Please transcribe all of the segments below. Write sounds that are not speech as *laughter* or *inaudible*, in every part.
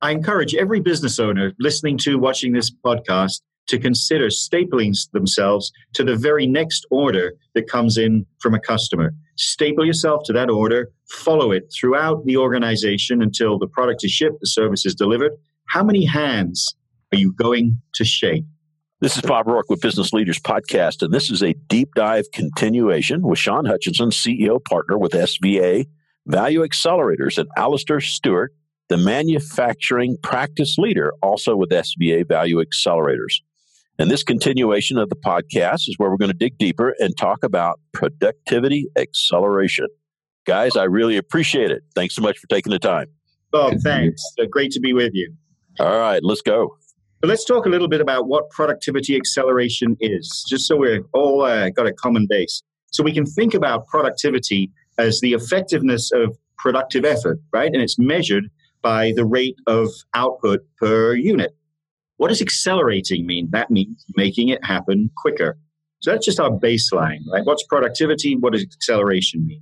I encourage every business owner listening to, watching this podcast to consider stapling themselves to the very next order that comes in from a customer. Staple yourself to that order, follow it throughout the organization until the product is shipped, the service is delivered. How many hands are you going to shake? This is Bob Rourke with Business Leaders Podcast, and this is a deep dive continuation with Sean Hutchinson, CEO partner with SVA Value Accelerators, and Alistair Stewart, the manufacturing practice leader, also with SBA Value Accelerators. And this continuation of the podcast is where we're going to dig deeper and talk about productivity acceleration. Guys, I really appreciate it. Thanks so much for taking the time. Bob, thanks. Uh, great to be with you. All right, let's go. But let's talk a little bit about what productivity acceleration is, just so we're all uh, got a common base. So we can think about productivity as the effectiveness of productive effort, right? And it's measured by the rate of output per unit. What does accelerating mean? That means making it happen quicker. So that's just our baseline, right? What's productivity? What does acceleration mean?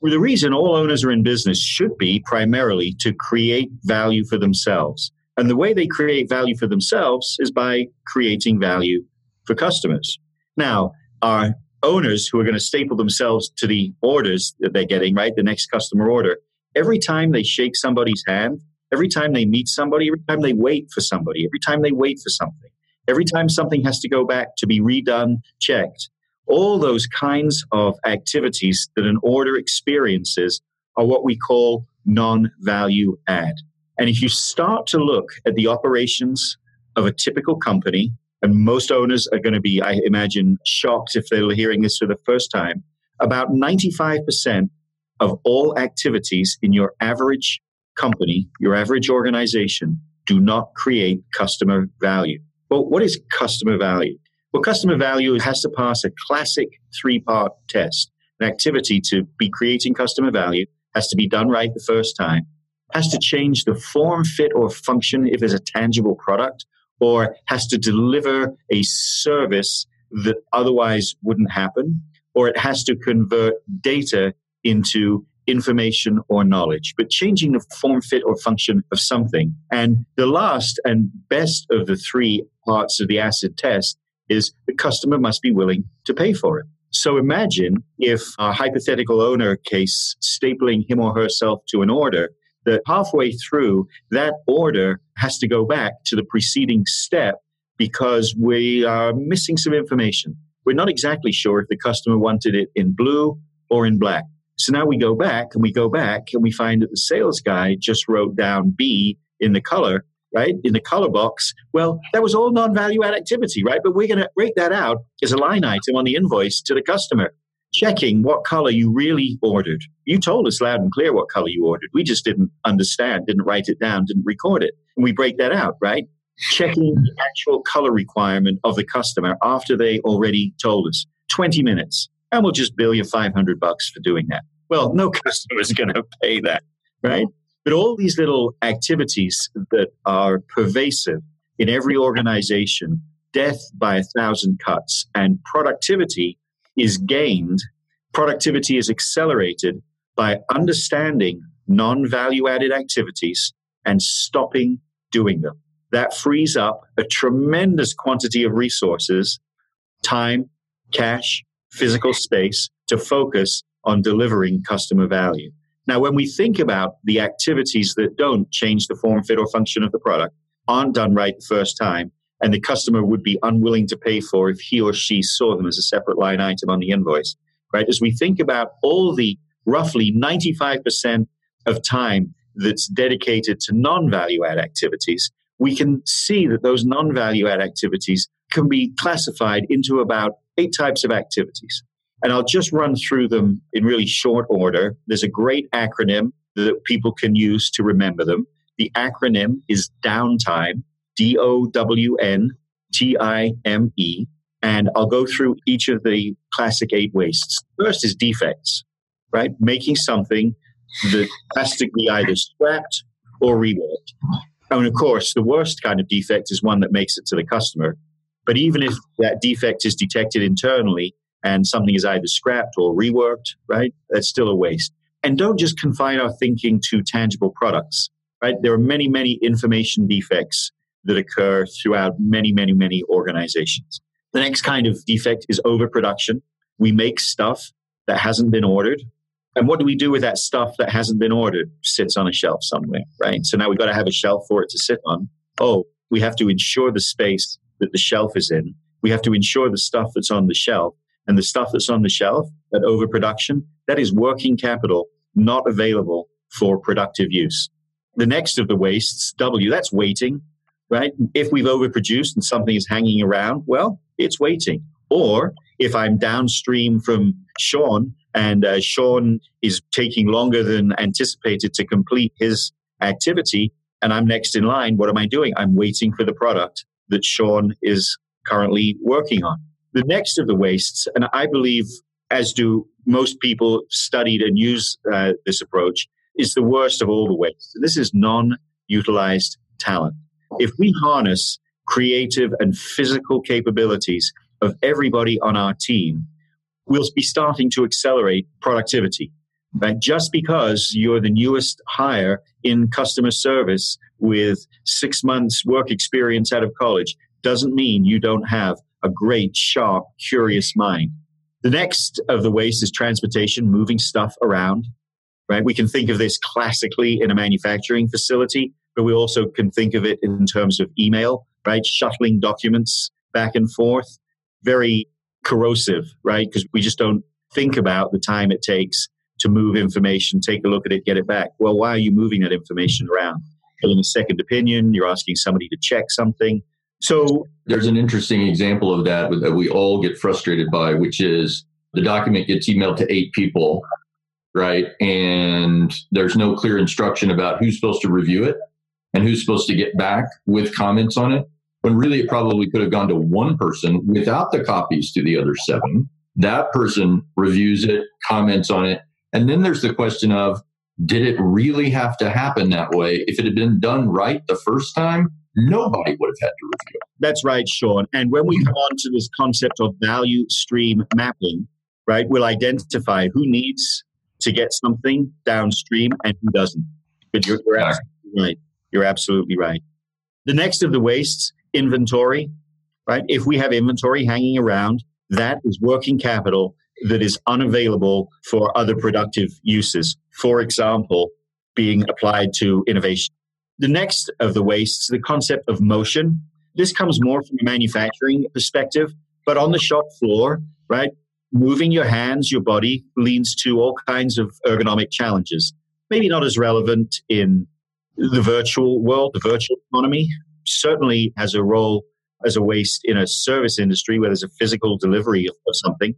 Well, the reason all owners are in business should be primarily to create value for themselves. And the way they create value for themselves is by creating value for customers. Now, our owners who are going to staple themselves to the orders that they're getting, right? The next customer order. Every time they shake somebody's hand, every time they meet somebody, every time they wait for somebody, every time they wait for something, every time something has to go back to be redone, checked, all those kinds of activities that an order experiences are what we call non value add. And if you start to look at the operations of a typical company, and most owners are going to be, I imagine, shocked if they're hearing this for the first time, about 95% of all activities in your average company, your average organization, do not create customer value. Well, what is customer value? Well, customer value has to pass a classic three part test. An activity to be creating customer value has to be done right the first time has to change the form, fit, or function if it's a tangible product, or has to deliver a service that otherwise wouldn't happen, or it has to convert data into information or knowledge, but changing the form, fit, or function of something. And the last and best of the three parts of the acid test is the customer must be willing to pay for it. So imagine if a hypothetical owner case stapling him or herself to an order that halfway through, that order has to go back to the preceding step because we are missing some information. We're not exactly sure if the customer wanted it in blue or in black. So now we go back and we go back and we find that the sales guy just wrote down B in the color, right? In the color box. Well, that was all non value add activity, right? But we're going to rate that out as a line item on the invoice to the customer checking what color you really ordered. You told us loud and clear what color you ordered. We just didn't understand, didn't write it down, didn't record it. And we break that out, right? Checking the actual color requirement of the customer after they already told us. 20 minutes. And we'll just bill you 500 bucks for doing that. Well, no *laughs* customer is going to pay that, right? But all these little activities that are pervasive in every organization, death by a thousand cuts, and productivity is gained, productivity is accelerated by understanding non value added activities and stopping doing them. That frees up a tremendous quantity of resources, time, cash, physical space to focus on delivering customer value. Now, when we think about the activities that don't change the form, fit, or function of the product, aren't done right the first time, and the customer would be unwilling to pay for if he or she saw them as a separate line item on the invoice, right? As we think about all the roughly 95% of time that's dedicated to non value add activities, we can see that those non value add activities can be classified into about eight types of activities. And I'll just run through them in really short order. There's a great acronym that people can use to remember them. The acronym is downtime. D O W N T I M E. And I'll go through each of the classic eight wastes. First is defects, right? Making something that has to be either scrapped or reworked. And of course, the worst kind of defect is one that makes it to the customer. But even if that defect is detected internally and something is either scrapped or reworked, right, that's still a waste. And don't just confine our thinking to tangible products. right? There are many, many information defects that occur throughout many, many, many organizations. The next kind of defect is overproduction. We make stuff that hasn't been ordered. And what do we do with that stuff that hasn't been ordered? Sits on a shelf somewhere, right? So now we've got to have a shelf for it to sit on. Oh, we have to ensure the space that the shelf is in. We have to ensure the stuff that's on the shelf and the stuff that's on the shelf, that overproduction, that is working capital not available for productive use. The next of the wastes, W, that's waiting, right? If we've overproduced and something is hanging around, well, it's waiting. Or if I'm downstream from Sean and uh, Sean is taking longer than anticipated to complete his activity, and I'm next in line, what am I doing? I'm waiting for the product that Sean is currently working on. The next of the wastes, and I believe, as do most people studied and use uh, this approach, is the worst of all the wastes. This is non utilized talent. If we harness creative and physical capabilities of everybody on our team, we'll be starting to accelerate productivity. Right? Just because you're the newest hire in customer service with six months work experience out of college doesn't mean you don't have a great, sharp, curious mind. The next of the waste is transportation, moving stuff around. Right? We can think of this classically in a manufacturing facility, but we also can think of it in terms of email, right? Shuttling documents back and forth. Very corrosive, right? Because we just don't think about the time it takes to move information, take a look at it, get it back. Well, why are you moving that information around? Getting a second opinion, you're asking somebody to check something. So there's an interesting example of that that we all get frustrated by, which is the document gets emailed to eight people, right? And there's no clear instruction about who's supposed to review it and who's supposed to get back with comments on it. When really it probably could have gone to one person without the copies to the other seven. That person reviews it, comments on it. And then there's the question of did it really have to happen that way? If it had been done right the first time, nobody would have had to review it. That's right, Sean. And when we mm-hmm. come on to this concept of value stream mapping, right, we'll identify who needs to get something downstream and who doesn't. But you're, you're absolutely right. You're absolutely right. The next of the wastes, inventory, right? If we have inventory hanging around, that is working capital that is unavailable for other productive uses. For example, being applied to innovation. The next of the wastes, the concept of motion. This comes more from a manufacturing perspective, but on the shop floor, right? Moving your hands, your body leads to all kinds of ergonomic challenges. Maybe not as relevant in the virtual world, the virtual economy, certainly has a role as a waste in a service industry where there's a physical delivery of something.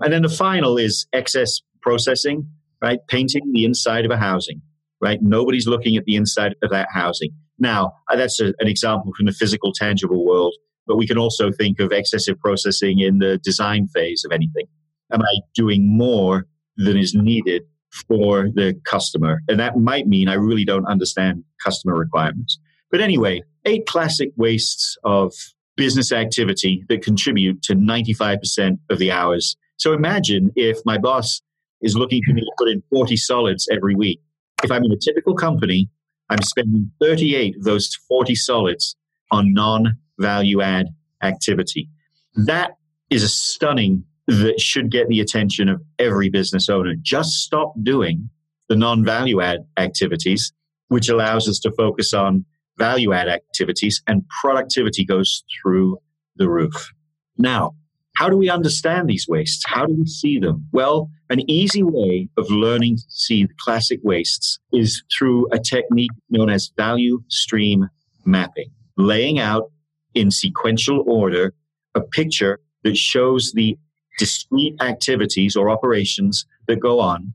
And then the final is excess processing, right? Painting the inside of a housing, right? Nobody's looking at the inside of that housing. Now, uh, that's a, an example from the physical, tangible world, but we can also think of excessive processing in the design phase of anything. Am I doing more than is needed for the customer? And that might mean I really don't understand customer requirements. But anyway, eight classic wastes of business activity that contribute to 95% of the hours. So imagine if my boss is looking for me to put in 40 solids every week. If I'm in a typical company, I'm spending 38 of those 40 solids on non value add activity. That is a stunning that should get the attention of every business owner. Just stop doing the non value add activities, which allows us to focus on value add activities, and productivity goes through the roof. Now, how do we understand these wastes? How do we see them? Well, an easy way of learning to see the classic wastes is through a technique known as value stream mapping, laying out in sequential order a picture that shows the discrete activities or operations that go on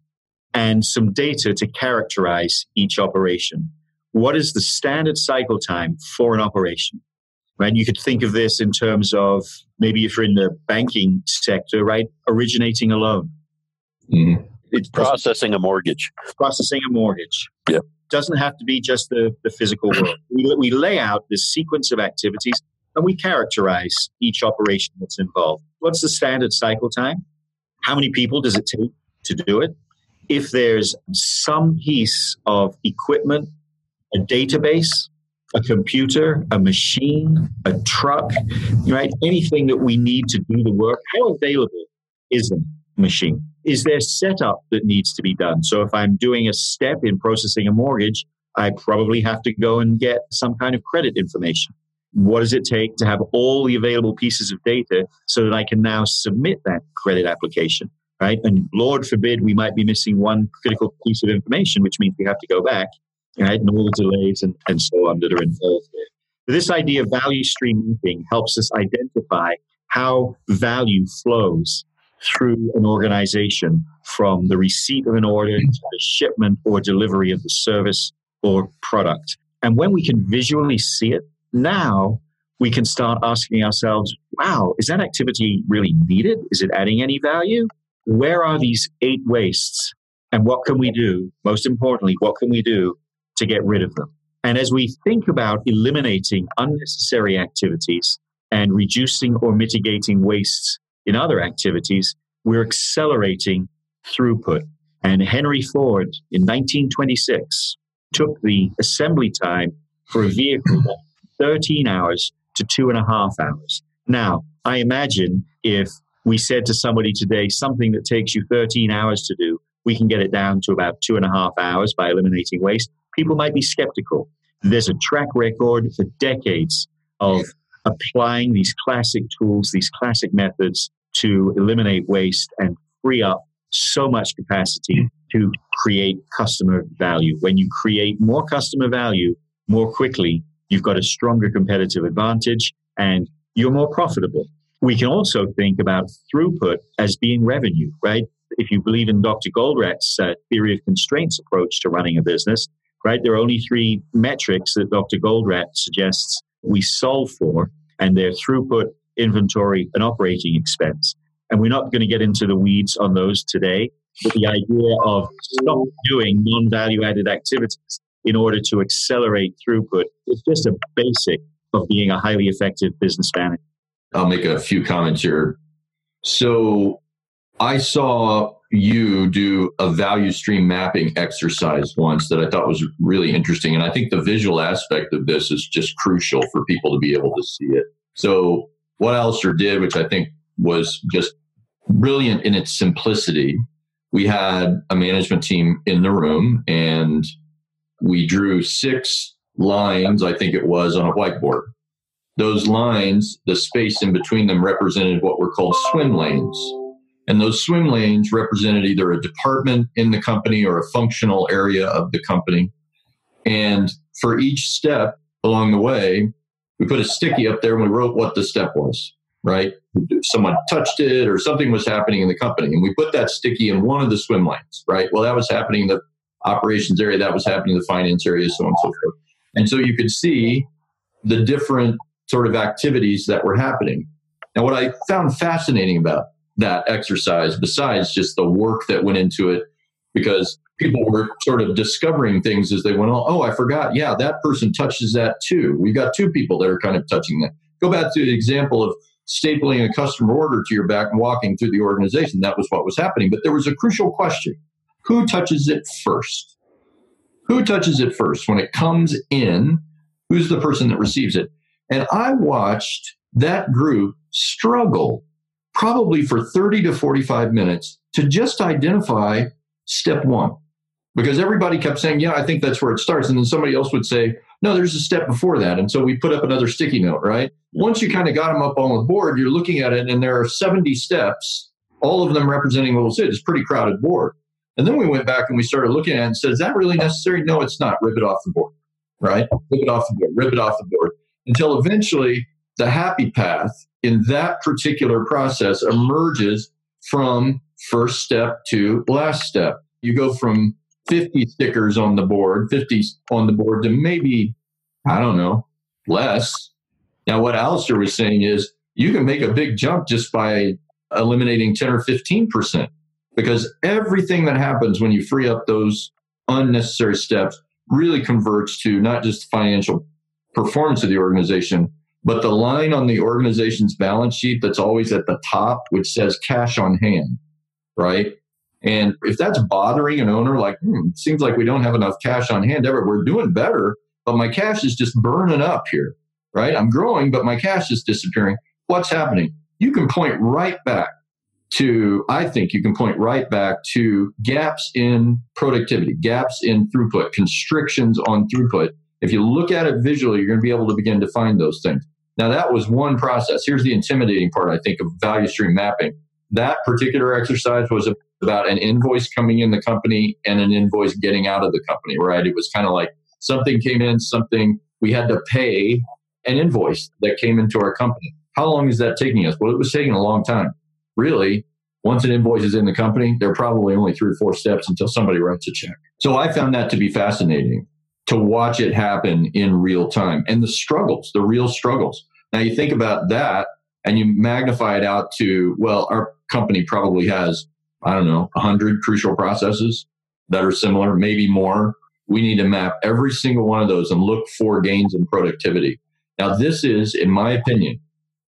and some data to characterize each operation what is the standard cycle time for an operation? Right? You could think of this in terms of maybe if you're in the banking sector, right? Originating a loan. Mm-hmm. It's processing a mortgage. Processing a mortgage. Yeah. Doesn't have to be just the, the physical world. *clears throat* We, we lay out this sequence of activities and we characterize each operation that's involved. What's the standard cycle time? How many people does it take to do it? If there's some piece of equipment a database, a computer, a machine, a truck, right? Anything that we need to do the work, how available is a machine? Is there setup that needs to be done? So if I'm doing a step in processing a mortgage, I probably have to go and get some kind of credit information. What does it take to have all the available pieces of data so that I can now submit that credit application? Right. And Lord forbid we might be missing one critical piece of information, which means we have to go back, right? And all the delays and, and so on that are involved there. This idea of value stream mapping helps us identify how value flows through an organization from the receipt of an order to the shipment or delivery of the service or product. And when we can visually see it, now we can start asking ourselves, wow, is that activity really needed? Is it adding any value? Where are these eight wastes? And what can we do? Most importantly, what can we do to get rid of them? And as we think about eliminating unnecessary activities and reducing or mitigating wastes in other activities, we're accelerating throughput. And Henry Ford in 1926 took the assembly time for a vehicle 13 hours to two and a half hours. Now, I imagine if we said to somebody today, something that takes you 13 hours to do, we can get it down to about two and a half hours by eliminating waste. People might be skeptical. There's a track record for decades of applying these classic tools, these classic methods to eliminate waste and free up so much capacity to create customer value. When you create more customer value more quickly, you've got a stronger competitive advantage and you're more profitable. We can also think about throughput as being revenue, right? If you believe in Dr. Goldratt's uh, theory of constraints approach to running a business, right, there are only three metrics that Dr. Goldratt suggests we solve for, and they're throughput, inventory, and operating expense. And we're not going to get into the weeds on those today. But the idea of stop doing non value added activities in order to accelerate throughput is just a basic of being a highly effective business manager. I'll make a few comments here. So I saw you do a value stream mapping exercise once that I thought was really interesting. And I think the visual aspect of this is just crucial for people to be able to see it. So what Alistair did, which I think was just brilliant in its simplicity. We had a management team in the room and we drew six lines, I think it was, on a whiteboard. Those lines, the space in between them represented what were called swim lanes. And those swim lanes represented either a department in the company or a functional area of the company. And for each step along the way, we put a sticky up there and we wrote what the step was right? Someone touched it or something was happening in the company. And we put that sticky in one of the swim lanes, right? Well, that was happening in the operations area, that was happening in the finance area, so on and so forth. And so you could see the different sort of activities that were happening. Now, what I found fascinating about that exercise, besides just the work that went into it, because people were sort of discovering things as they went on. Oh, I forgot. Yeah, that person touches that too. We've got two people that are kind of touching that. Go back to the example of stapling a customer order to your back and walking through the organization. That was what was happening. But there was a crucial question who touches it first? Who touches it first? When it comes in, who's the person that receives it? And I watched that group struggle probably for 30 to 45 minutes to just identify step one. Because everybody kept saying, Yeah, I think that's where it starts. And then somebody else would say, No, there's a step before that. And so we put up another sticky note, right? once you kind of got them up on the board, you're looking at it, and there are 70 steps, all of them representing what was it. It's pretty crowded board. And then we went back and we started looking at it and said, is that really necessary? No, it's not. Rip it off the board, right? Rip it off the board, rip it off the board. Until eventually the happy path in that particular process emerges from first step to last step. You go from 50 stickers on the board, 50 on the board to maybe, I don't know, less now, what Alistair was saying is you can make a big jump just by eliminating 10 or 15%, because everything that happens when you free up those unnecessary steps really converts to not just financial performance of the organization, but the line on the organization's balance sheet that's always at the top, which says cash on hand, right? And if that's bothering an owner, like, hmm, seems like we don't have enough cash on hand ever, we're doing better but my cash is just burning up here, right? I'm growing, but my cash is disappearing. What's happening? You can point right back to, I think you can point right back to gaps in productivity, gaps in throughput, constrictions on throughput. If you look at it visually, you're going to be able to begin to find those things. Now, that was one process. Here's the intimidating part, I think, of value stream mapping. That particular exercise was about an invoice coming in the company and an invoice getting out of the company, right? It was kind of like something came in, something we had to pay an invoice that came into our company. How long is that taking us? Well, it was taking a long time. Really, once an invoice is in the company, there are probably only three or four steps until somebody writes a check. So I found that to be fascinating to watch it happen in real time and the struggles, the real struggles. Now you think about that and you magnify it out to, well, our company probably has, I don't know, 100 crucial processes that are similar, maybe more. We need to map every single one of those and look for gains in productivity. Now, this is, in my opinion,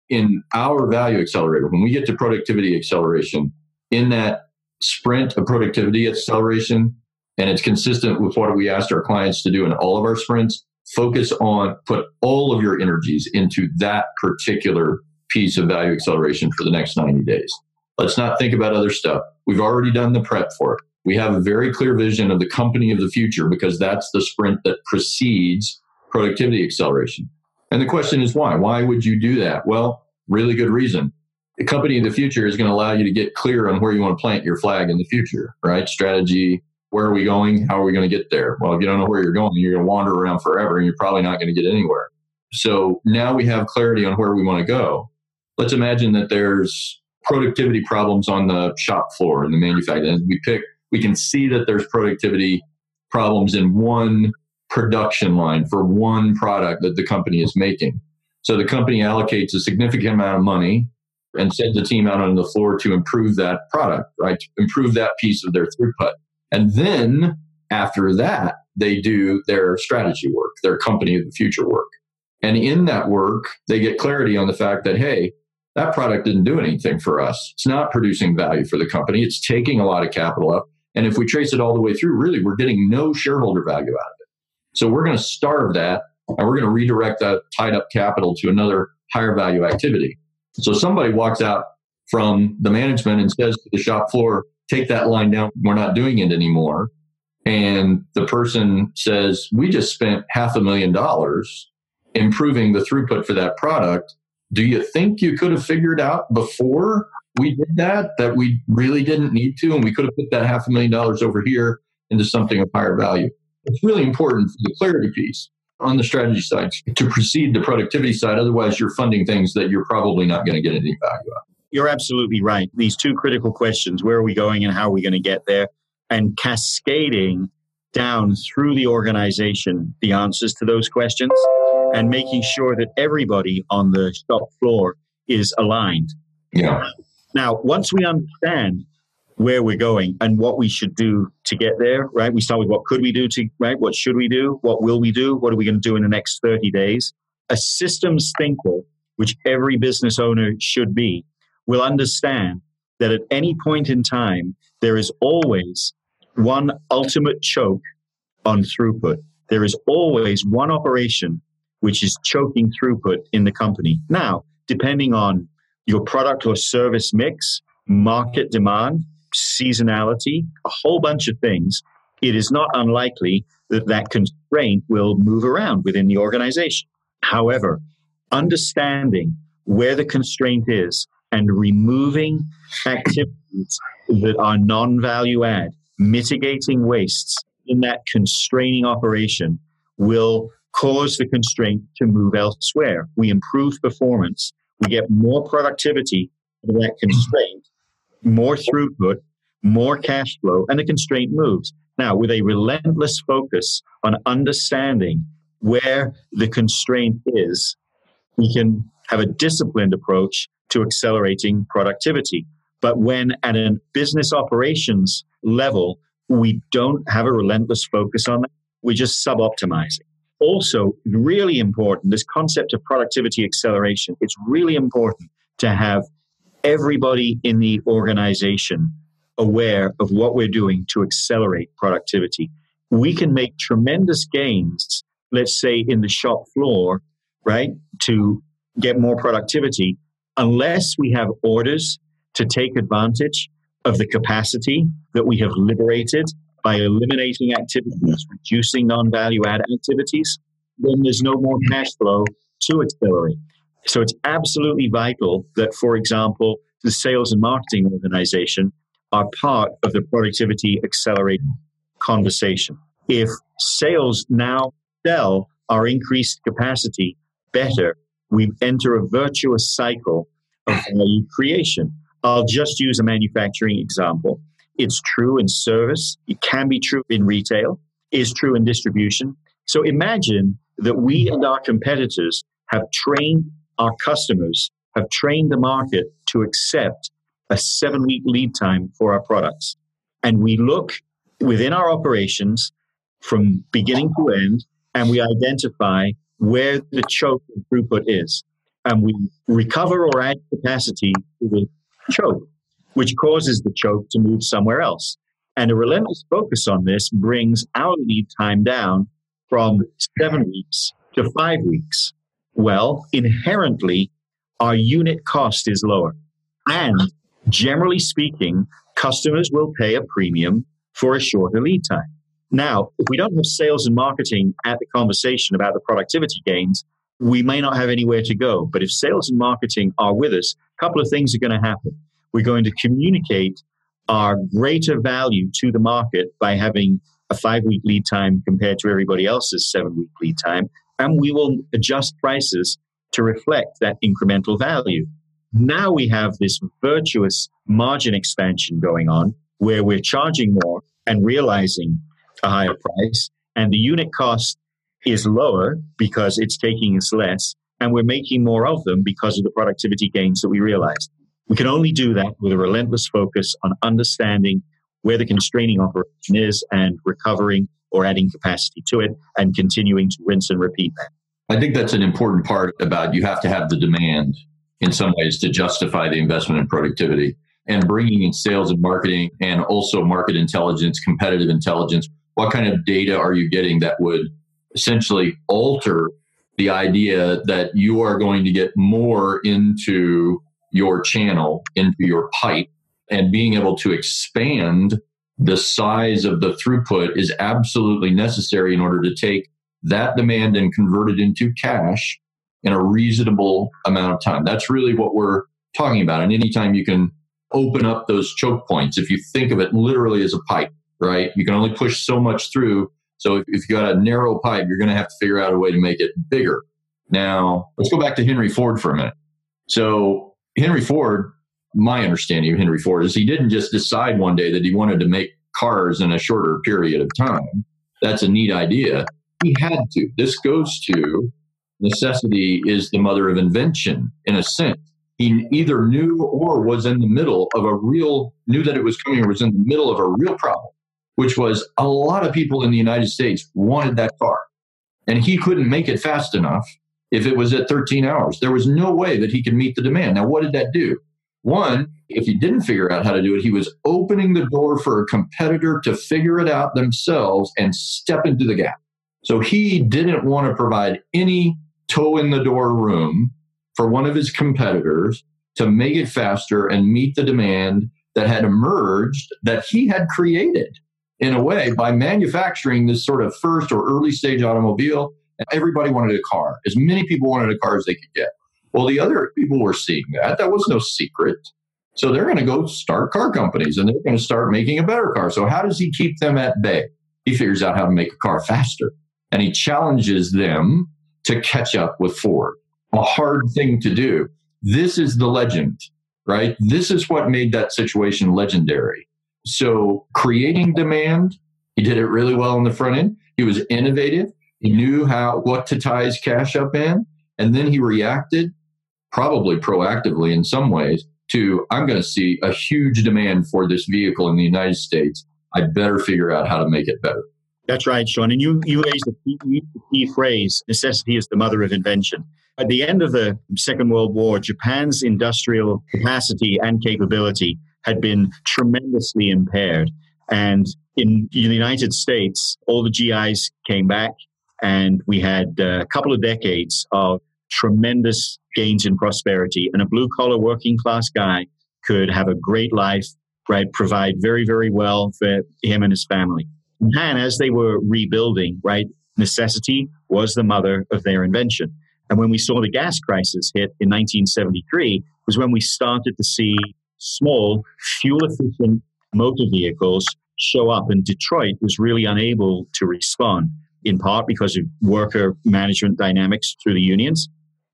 in our value accelerator, when we get to productivity acceleration, in that sprint of productivity acceleration, and it's consistent with what we asked our clients to do in all of our sprints, focus on, put all of your energies into that particular piece of value acceleration for the next 90 days. Let's not think about other stuff. We've already done the prep for it. We have a very clear vision of the company of the future because that's the sprint that precedes productivity acceleration. And the question is why? Why would you do that? Well, really good reason. The company of the future is going to allow you to get clear on where you want to plant your flag in the future, right? Strategy, where are we going? How are we going to get there? Well, if you don't know where you're going, you're going to wander around forever and you're probably not going to get anywhere. So now we have clarity on where we want to go. Let's imagine that there's productivity problems on the shop floor in the manufacturing. We pick, we can see that there's productivity problems in one production line for one product that the company is making. So the company allocates a significant amount of money and sends a team out on the floor to improve that product, right? To improve that piece of their throughput. And then after that, they do their strategy work, their company of the future work. And in that work, they get clarity on the fact that, hey, that product didn't do anything for us. It's not producing value for the company. It's taking a lot of capital up. And if we trace it all the way through, really, we're getting no shareholder value out of it. So we're going to starve that and we're going to redirect that tied up capital to another higher value activity. So somebody walks out from the management and says to the shop floor, take that line down. We're not doing it anymore. And the person says, we just spent half a million dollars improving the throughput for that product. Do you think you could have figured out before we did that that we really didn't need to? And we could have put that half a million dollars over here into something of higher value. It's really important for the clarity piece on the strategy side to precede the productivity side. Otherwise, you're funding things that you're probably not going to get any value out you're absolutely right. These two critical questions where are we going and how are we going to get there? And cascading down through the organization the answers to those questions and making sure that everybody on the shop floor is aligned. Yeah. Now, once we understand where we're going and what we should do to get there, right? We start with what could we do to, right? What should we do? What will we do? What are we going to do in the next 30 days? A systems thinker, which every business owner should be, will understand that at any point in time, there is always one ultimate choke on throughput. There is always one operation which is choking throughput in the company. Now, depending on your product or service mix, market demand, seasonality, a whole bunch of things, it is not unlikely that that constraint will move around within the organization. However, understanding where the constraint is and removing activities that are non value add, mitigating wastes in that constraining operation will cause the constraint to move elsewhere. We improve performance, we get more productivity of that constraint, more throughput, more cash flow, and the constraint moves. Now, with a relentless focus on understanding where the constraint is, we can have a disciplined approach to accelerating productivity. But when at a business operations level, we don't have a relentless focus on that, we're just suboptimizing. Also, really important, this concept of productivity acceleration, it's really important to have everybody in the organization aware of what we're doing to accelerate productivity. We can make tremendous gains let's say in the shop floor, right, to get more productivity, unless we have orders to take advantage of the capacity that we have liberated by eliminating activities, reducing non value add activities, then there's no more cash flow to accelerate. So it's absolutely vital that, for example, the sales and marketing organization are part of the productivity accelerating conversation. If sales now sell our increased capacity better, we enter a virtuous cycle of value creation. I'll just use a manufacturing example. It's true in service, it can be true in retail, is true in distribution. So imagine that we and our competitors have trained our customers, have trained the market to accept a seven week lead time for our products. And we look within our operations from beginning to end and we identify where the choke throughput is. And we recover or add capacity to the choke, which causes the choke to move somewhere else. And a relentless focus on this brings our lead time down from seven weeks to five weeks. Well, inherently, our unit cost is lower. And generally speaking, customers will pay a premium for a shorter lead time. Now, if we don't have sales and marketing at the conversation about the productivity gains, we may not have anywhere to go. But if sales and marketing are with us, a couple of things are going to happen. We're going to communicate our greater value to the market by having a five week lead time compared to everybody else's seven week lead time. And we will adjust prices to reflect that incremental value. Now we have this virtuous margin expansion going on where we're charging more and realizing a higher price, and the unit cost is lower because it's taking us less, and we're making more of them because of the productivity gains that we realized. We can only do that with a relentless focus on understanding where the constraining operation is and recovering or adding capacity to it and continuing to rinse and repeat that. I think that's an important part about you have to have the demand in some ways to justify the investment in productivity and bringing in sales and marketing and also market intelligence, competitive intelligence. What kind of data are you getting that would essentially alter the idea that you are going to get more into your channel, into your pipe, and being able to expand the size of the throughput is absolutely necessary in order to take that demand and convert it into cash in a reasonable amount of time. That's really what we're talking about. And anytime you can open up those choke points, if you think of it literally as a pipe, right? You can only push so much through. So if, if you got a narrow pipe, you're going to have to figure out a way to make it bigger. Now, let's go back to Henry Ford for a minute. So Henry Ford, my understanding of Henry Ford is he didn't just decide one day that he wanted to make cars in a shorter period of time. That's a neat idea. He had to. This goes to necessity is the mother of invention in a sense. He either knew or was in the middle of a real, knew that it was coming or was in the middle of a real problem, which was a lot of people in the United States wanted that car. And he couldn't make it fast enough if it was at 13 hours. There was no way that he could meet the demand. Now, what did that do? One, if he didn't figure out how to do it, he was opening the door for a competitor to figure it out themselves and step into the gap. So he didn't want to provide any toe in the door room for one of his competitors to make it faster and meet the demand that had emerged that he had created in a way by manufacturing this sort of first or early stage automobile. Everybody wanted a car. As many people wanted a car as they could get. Well, the other people were seeing that. That was no secret. So they're going to go start car companies and they're going to start making a better car. So, how does he keep them at bay? He figures out how to make a car faster and he challenges them to catch up with Ford. A hard thing to do. This is the legend, right? This is what made that situation legendary. So creating demand, he did it really well on the front end. He was innovative. He knew how what to tie his cash up in, and then he reacted probably proactively in some ways to I'm going to see a huge demand for this vehicle in the United States. I better figure out how to make it better. That's right, Sean. And you, you raised the key, key phrase necessity is the mother of invention. At the end of the Second World War, Japan's industrial capacity and capability had been tremendously impaired. And in the United States, all the GIs came back and we had a couple of decades of tremendous gains in prosperity. And a blue collar working class guy could have a great life, right? Provide very, very well for him and his family. And as they were rebuilding, right, necessity was the mother of their invention. And when we saw the gas crisis hit in 1973, was when we started to see small, fuel efficient motor vehicles show up. And Detroit was really unable to respond, in part because of worker management dynamics through the unions.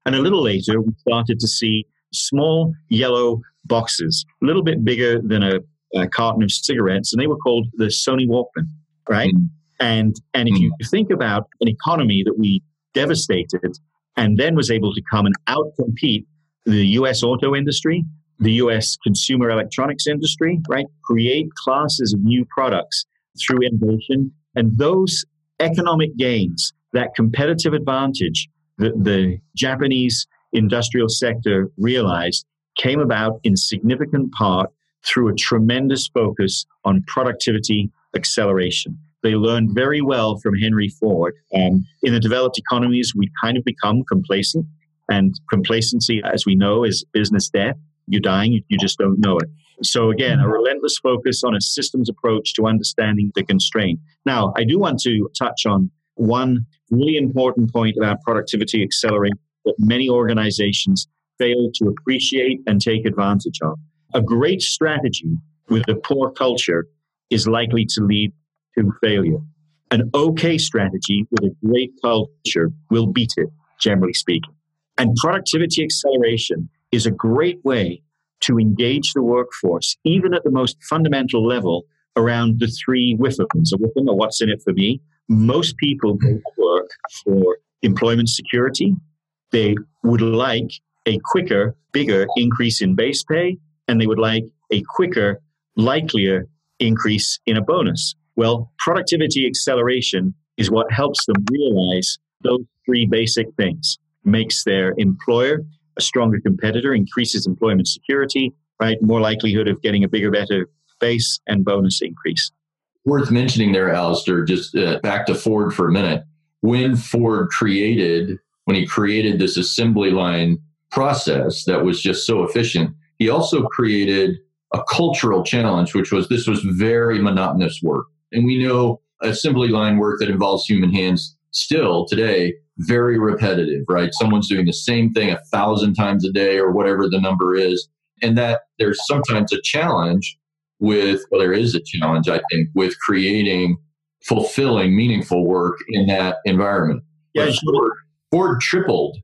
And a little later, we started to see small yellow boxes, a little bit bigger than a, a carton of cigarettes, and they were called the Sony Walkman, right? Mm. And and if mm. you think about an economy that we devastated and then was able to come and outcompete the US auto industry, the US consumer electronics industry, right? Create classes of new products through innovation. And those economic gains, that competitive advantage that the Japanese industrial sector realized came about in significant part through a tremendous focus on productivity acceleration. They learned very well from Henry Ford. And in the developed economies, we kind of become complacent. And complacency, as we know, is business death. You're dying, you just don't know it. So, again, a mm-hmm. relentless focus on a systems approach to understanding the constraint. Now, I do want to touch on one really important point about productivity acceleration that many organizations fail to appreciate and take advantage of. A great strategy with a poor culture is likely to lead to failure. An okay strategy with a great culture will beat it, generally speaking. And productivity acceleration is a great way to engage the workforce, even at the most fundamental level, around the three WIFMs. A WIFM, or what's in it for me? Most people work for employment security. They would like a quicker, bigger increase in base pay, and they would like a quicker, likelier increase in a bonus. Well, productivity acceleration is what helps them realize those three basic things makes their employer a stronger competitor, increases employment security, right? More likelihood of getting a bigger, better base and bonus increase. Worth mentioning there, Alistair, just uh, back to Ford for a minute. When Ford created, when he created this assembly line process that was just so efficient, he also created a cultural challenge, which was this was very monotonous work. And we know assembly line work that involves human hands still today very repetitive, right? Someone's doing the same thing a thousand times a day or whatever the number is. And that there's sometimes a challenge with, well, there is a challenge, I think, with creating fulfilling, meaningful work in that environment. Yeah, Ford, Ford tripled,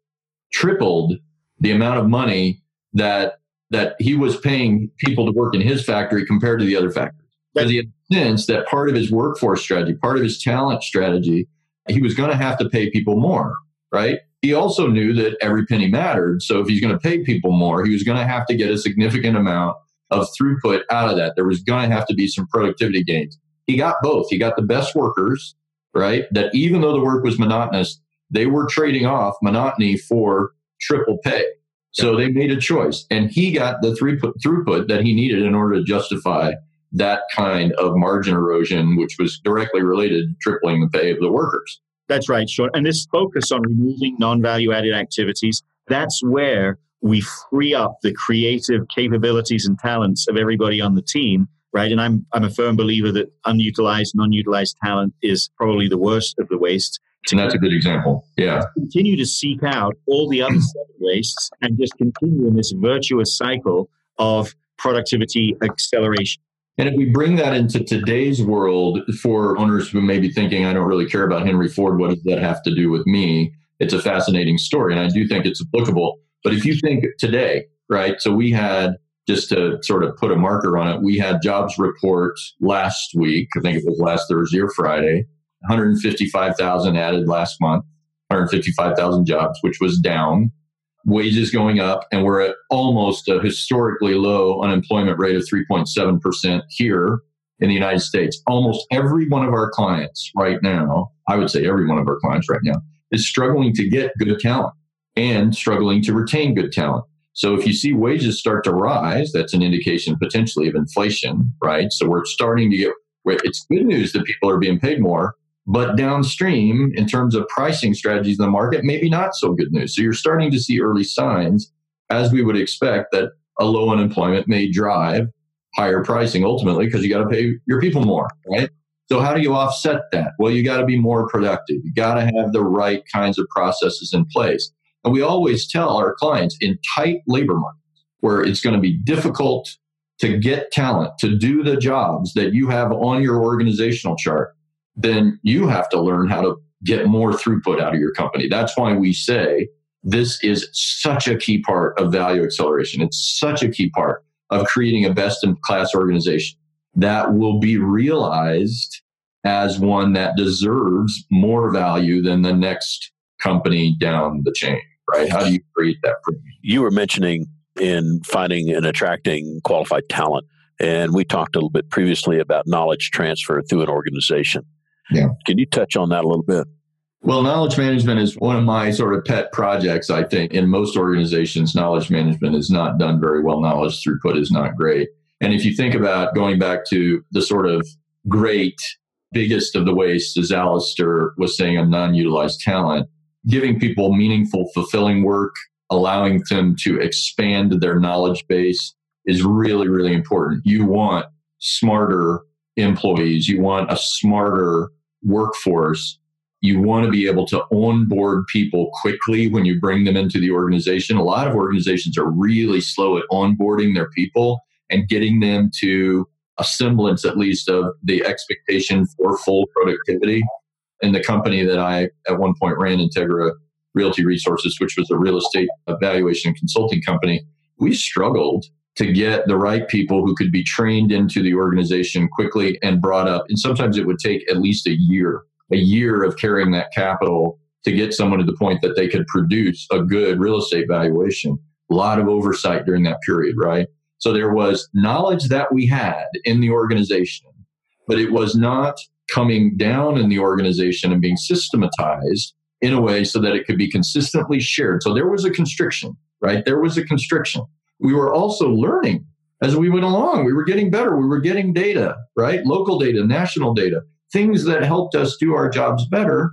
tripled the amount of money that that he was paying people to work in his factory compared to the other factories. Because he had sense that part of his workforce strategy, part of his talent strategy, he was going to have to pay people more, right? He also knew that every penny mattered. So if he's going to pay people more, he was going to have to get a significant amount of throughput out of that. There was going to have to be some productivity gains. He got both. He got the best workers, right? That even though the work was monotonous, they were trading off monotony for triple pay. So they made a choice, and he got the throughput, throughput that he needed in order to justify that kind of margin erosion, which was directly related to tripling the pay of the workers. That's right, Sean. And this focus on removing non value added activities, that's where we free up the creative capabilities and talents of everybody on the team, right? And I'm, I'm a firm believer that unutilized, non utilized talent is probably the worst of the wastes. And that's a good example. Yeah. Continue to seek out all the other *clears throat* seven wastes and just continue in this virtuous cycle of productivity acceleration. And if we bring that into today's world for owners who may be thinking, I don't really care about Henry Ford, what does that have to do with me? It's a fascinating story. And I do think it's applicable. But if you think today, right? So we had, just to sort of put a marker on it, we had jobs report last week. I think it was last Thursday or Friday. 155,000 added last month, 155,000 jobs, which was down wages going up, and we're at almost a historically low unemployment rate of 3.7% here in the United States. Almost every one of our clients right now, I would say every one of our clients right now, is struggling to get good talent and struggling to retain good talent. So if you see wages start to rise, that's an indication potentially of inflation, right? So we're starting to get, it's good news that people are being paid more, But downstream, in terms of pricing strategies in the market, maybe not so good news. So you're starting to see early signs, as we would expect, that a low unemployment may drive higher pricing ultimately because you got to pay your people more, right? So how do you offset that? Well, you got to be more productive. You got to have the right kinds of processes in place. And we always tell our clients in tight labor markets where it's going to be difficult to get talent to do the jobs that you have on your organizational chart, then you have to learn how to get more throughput out of your company. That's why we say this is such a key part of value acceleration. It's such a key part of creating a best in class organization that will be realized as one that deserves more value than the next company down the chain, right? How do you create that? You were mentioning in finding and attracting qualified talent. And we talked a little bit previously about knowledge transfer through an organization. Yeah. Can you touch on that a little bit? Well, knowledge management is one of my sort of pet projects. I think in most organizations, knowledge management is not done very well. Knowledge throughput is not great. And if you think about going back to the sort of great, biggest of the waste, as Alistair was saying, of non utilized talent, giving people meaningful, fulfilling work allowing them to expand their knowledge base is really, really important. You want smarter employees, you want a smarter workforce. You want to be able to onboard people quickly when you bring them into the organization. A lot of organizations are really slow at onboarding their people and getting them to a semblance, at least, of the expectation for full productivity. In the company that I at one point ran, Integra Realty Resources, which was a real estate evaluation consulting company, we struggled to get the right people who could be trained into the organization quickly and brought up. And sometimes it would take at least a year, a year of carrying that capital to get someone to the point that they could produce a good real estate valuation. A lot of oversight during that period, right? So there was knowledge that we had in the organization, but it was not coming down in the organization and being systematized in a way so that it could be consistently shared. So there was a constriction, right? There was a constriction. We were also learning as we went along. We were getting better. We were getting data, right? Local data, national data, things that helped us do our jobs better.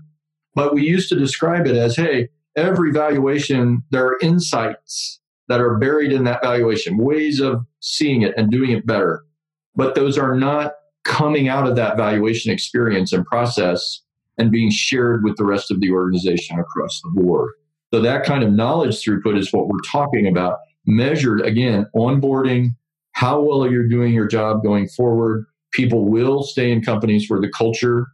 But we used to describe it as hey, every valuation, there are insights that are buried in that valuation, ways of seeing it and doing it better. But those are not coming out of that valuation experience and process and being shared with the rest of the organization across the board. So that kind of knowledge throughput is what we're talking about, measured again, onboarding, how well you're you doing your job going forward. People will stay in companies where the culture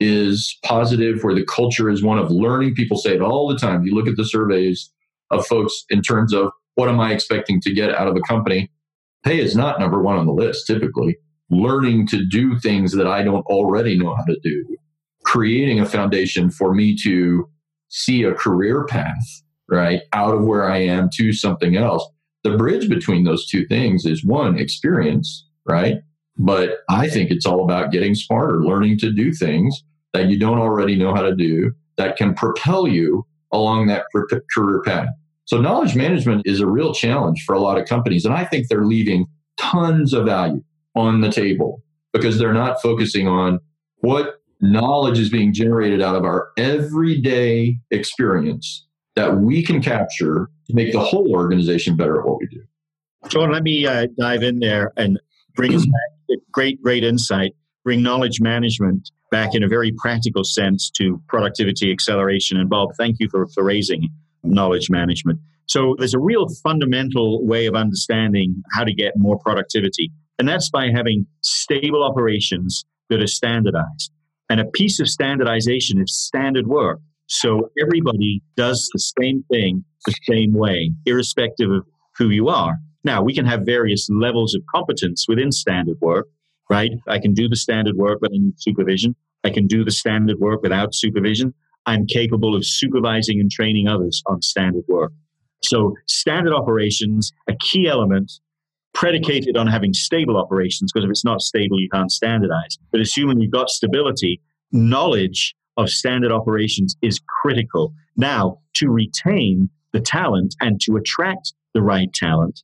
is positive, where the culture is one of learning. People say it all the time. You look at the surveys of folks in terms of what am I expecting to get out of a company? Pay is not number one on the list typically. Learning to do things that I don't already know how to do creating a foundation for me to see a career path, right, out of where I am to something else. The bridge between those two things is one, experience, right? But I think it's all about getting smarter, learning to do things that you don't already know how to do that can propel you along that career path. So, knowledge management is a real challenge for a lot of companies. And I think they're leaving tons of value on the table because they're not focusing on what knowledge is being generated out of our everyday experience that we can capture to make the whole organization better at what we do. John, let me uh, dive in there and bring us back. Great, great insight. Bring knowledge management back in a very practical sense to productivity acceleration. And Bob, thank you for, for raising knowledge management. So there's a real fundamental way of understanding how to get more productivity, and that's by having stable operations that are standardized. And a piece of standardization is standard work. So everybody does the same thing the same way, irrespective of who you are. Now, we can have various levels of competence within standard work, right? I can do the standard work, but I need supervision. I can do the standard work without supervision. I'm capable of supervising and training others on standard work. So, standard operations, a key element predicated on having stable operations, because if it's not stable, you can't standardize. But assuming you've got stability, knowledge of standard operations is critical. Now, to retain the talent and to attract the right talent,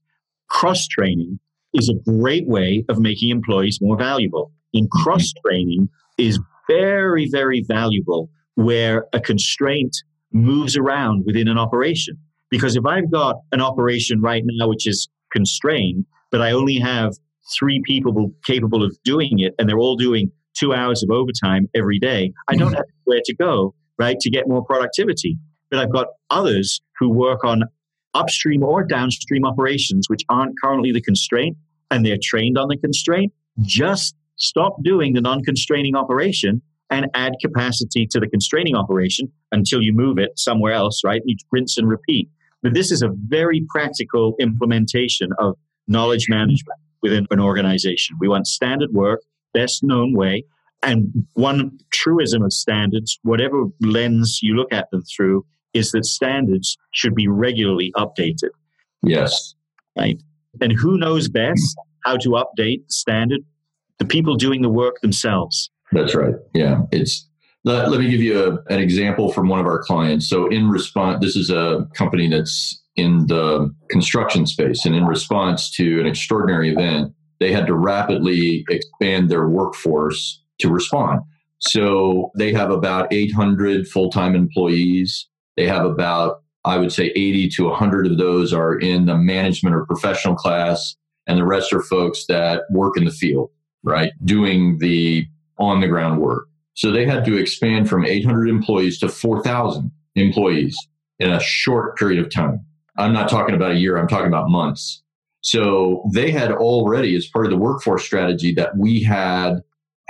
cross training is a great way of making employees more valuable. And mm-hmm. cross training is very, very valuable where a constraint moves around within an operation. Because if I've got an operation right now which is constrained, but I only have three people capable of doing it and they're all doing two hours of overtime every day, I don't mm-hmm. have where to go, right, to get more productivity. But I've got others who work on upstream or downstream operations which aren't currently the constraint and they're trained on the constraint. Just stop doing the non constraining operation and add capacity to the constraining operation until you move it somewhere else, right? You rinse and repeat. But this is a very practical implementation of knowledge management within an organization. We want standard work, best known way. And one truism of standards, whatever lens you look at them through, is that standards should be regularly updated. Yes. Right. And who knows best how to update the standard? The people doing the work themselves. That's right. Yeah. It's let, let me give you a, an example from one of our clients. So in response, this is a company that's in the construction space and in response to an extraordinary event, they had to rapidly expand their workforce to respond. So they have about 800 full-time employees. They have about, I would say 80 to 100 of those are in the management or professional class and the rest are folks that work in the field, right? Doing the on the ground work. So they had to expand from 800 employees to 4,000 employees in a short period of time. I'm not talking about a year, I'm talking about months. So they had already, as part of the workforce strategy that we had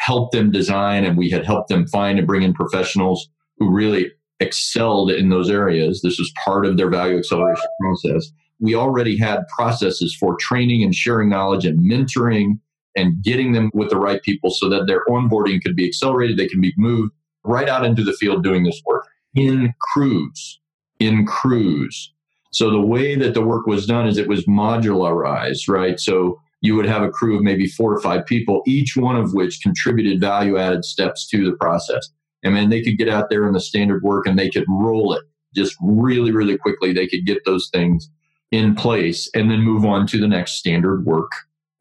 helped them design and we had helped them find and bring in professionals who really excelled in those areas. This was part of their value acceleration process. We already had processes for training and sharing knowledge and mentoring and getting them with the right people so that their onboarding could be accelerated. They can be moved right out into the field doing this work in crews, in crews. So the way that the work was done is it was modularized, right? So you would have a crew of maybe four or five people, each one of which contributed value added steps to the process. And then they could get out there in the standard work and they could roll it just really, really quickly. They could get those things in place and then move on to the next standard work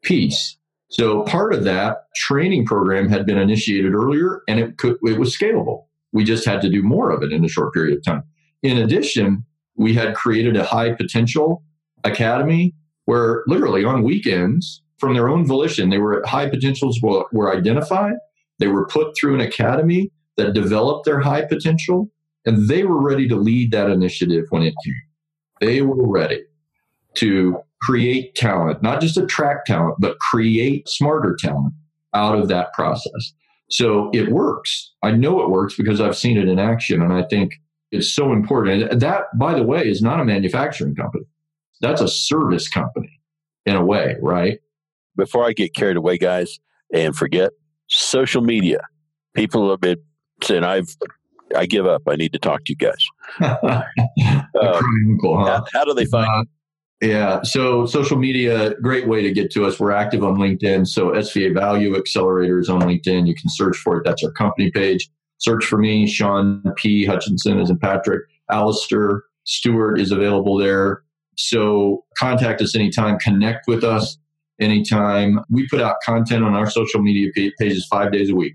piece. So part of that training program had been initiated earlier and it could it was scalable. We just had to do more of it in a short period of time. In addition, we had created a high potential academy where literally on weekends from their own volition they were high potentials were, were identified they were put through an academy that developed their high potential and they were ready to lead that initiative when it came they were ready to create talent, not just attract talent, but create smarter talent out of that process. So it works. I know it works because I've seen it in action. And I think it's so important. That, by the way, is not a manufacturing company. That's a service company in a way, right? Before I get carried away, guys, and forget social media, people have been saying, I've I give up. I need to talk to you guys. *laughs* uh, huh? how, how, do they find uh, yeah. So social media, great way to get to us. We're active on LinkedIn. So SVA Value Accelerators on LinkedIn. You can search for it. That's our company page. Search for me, Sean P. Hutchinson, as in Patrick. Alistair Stewart is available there. So contact us anytime. Connect with us anytime. We put out content on our social media pages five days a week.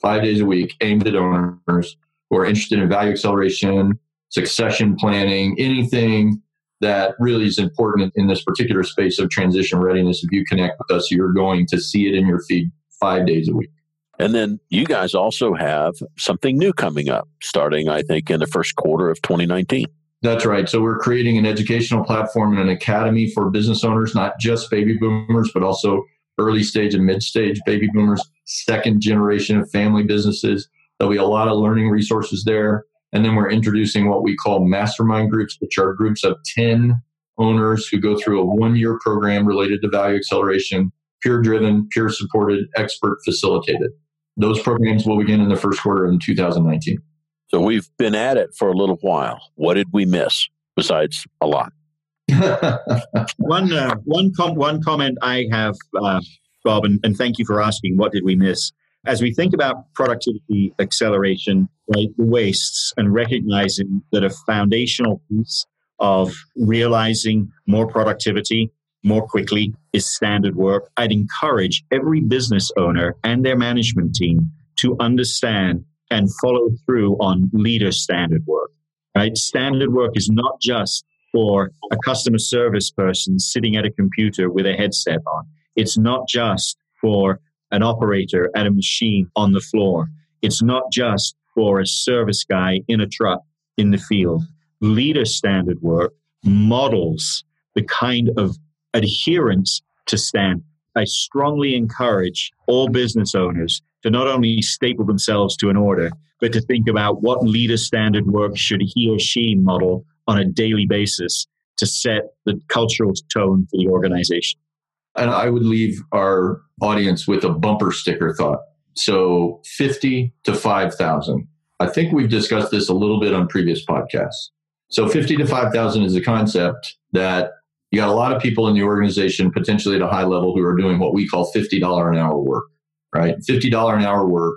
Five days a week, aimed at owners who are interested in value acceleration, succession planning, anything that really is important in this particular space of transition readiness. If you connect with us, you're going to see it in your feed five days a week. And then you guys also have something new coming up, starting, I think, in the first quarter of 2019. That's right. So we're creating an educational platform and an academy for business owners, not just baby boomers, but also early stage and mid stage baby boomers, second generation of family businesses. There'll be a lot of learning resources there. And then we're introducing what we call mastermind groups, which are groups of 10 owners who go through a one year program related to value acceleration, peer driven, peer supported, expert facilitated. Those programs will begin in the first quarter in 2019. So we've been at it for a little while. What did we miss besides a lot? *laughs* one, uh, one, com- one comment I have, uh, Bob, and, and thank you for asking, what did we miss? As we think about productivity acceleration, right, the wastes and recognizing that a foundational piece of realizing more productivity more quickly is standard work, I'd encourage every business owner and their management team to understand and follow through on leader standard work, right? Standard work is not just for a customer service person sitting at a computer with a headset on. It's not just for an operator at a machine on the floor. It's not just for a service guy in a truck in the field. Leader standard work models the kind of adherence to stand. I strongly encourage all business owners to not only staple themselves to an order, but to think about what leader standard work should he or she model on a daily basis to set the cultural tone for the organization. And I would leave our audience with a bumper sticker thought. So 50 to 5,000. I think we've discussed this a little bit on previous podcasts. So 50 to 5,000 is a concept that you got a lot of people in the organization, potentially at a high level, who are doing what we call $50 an hour work, right? $50 an hour work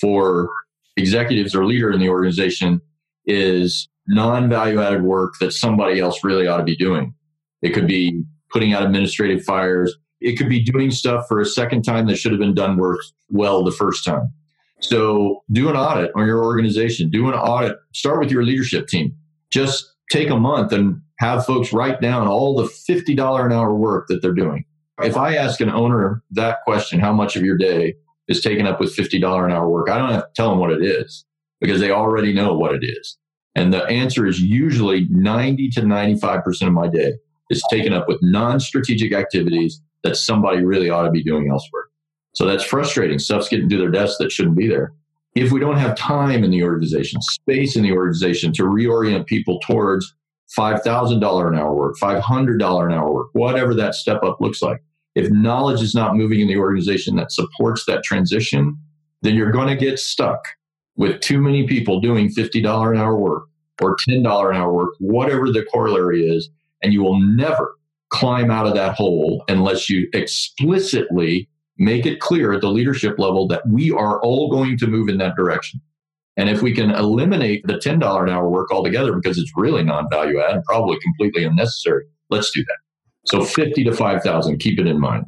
for executives or leader in the organization is non value added work that somebody else really ought to be doing. It could be putting out administrative fires. It could be doing stuff for a second time that should have been done work well the first time. So do an audit on your organization. Do an audit. Start with your leadership team. Just take a month and have folks write down all the $50 an hour work that they're doing. If I ask an owner that question, how much of your day is taken up with $50 an hour work, I don't have to tell them what it is because they already know what it is. And the answer is usually 90 to 95% of my day is taken up with non strategic activities that somebody really ought to be doing elsewhere. So that's frustrating. Stuff's getting to their desk that shouldn't be there. If we don't have time in the organization, space in the organization to reorient people towards $5,000 an hour work, $500 an hour work, whatever that step up looks like, if knowledge is not moving in the organization that supports that transition, then you're going to get stuck with too many people doing $50 an hour work or $10 an hour work, whatever the corollary is, and you will never climb out of that hole unless you explicitly make it clear at the leadership level that we are all going to move in that direction. And if we can eliminate the $10 an hour work altogether because it's really non value add and probably completely unnecessary, let's do that. So 50 to 5,000, keep it in mind.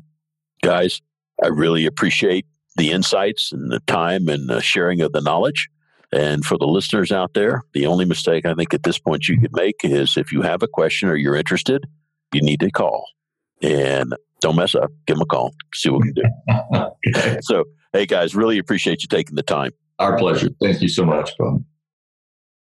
Guys, I really appreciate the insights and the time and the sharing of the knowledge. And for the listeners out there, the only mistake I think at this point you could make is if you have a question or you're interested, you need to call and don't mess up. Give them a call, see what we can do. *laughs* so, hey guys, really appreciate you taking the time. Our pleasure. Thank you so much, Bob.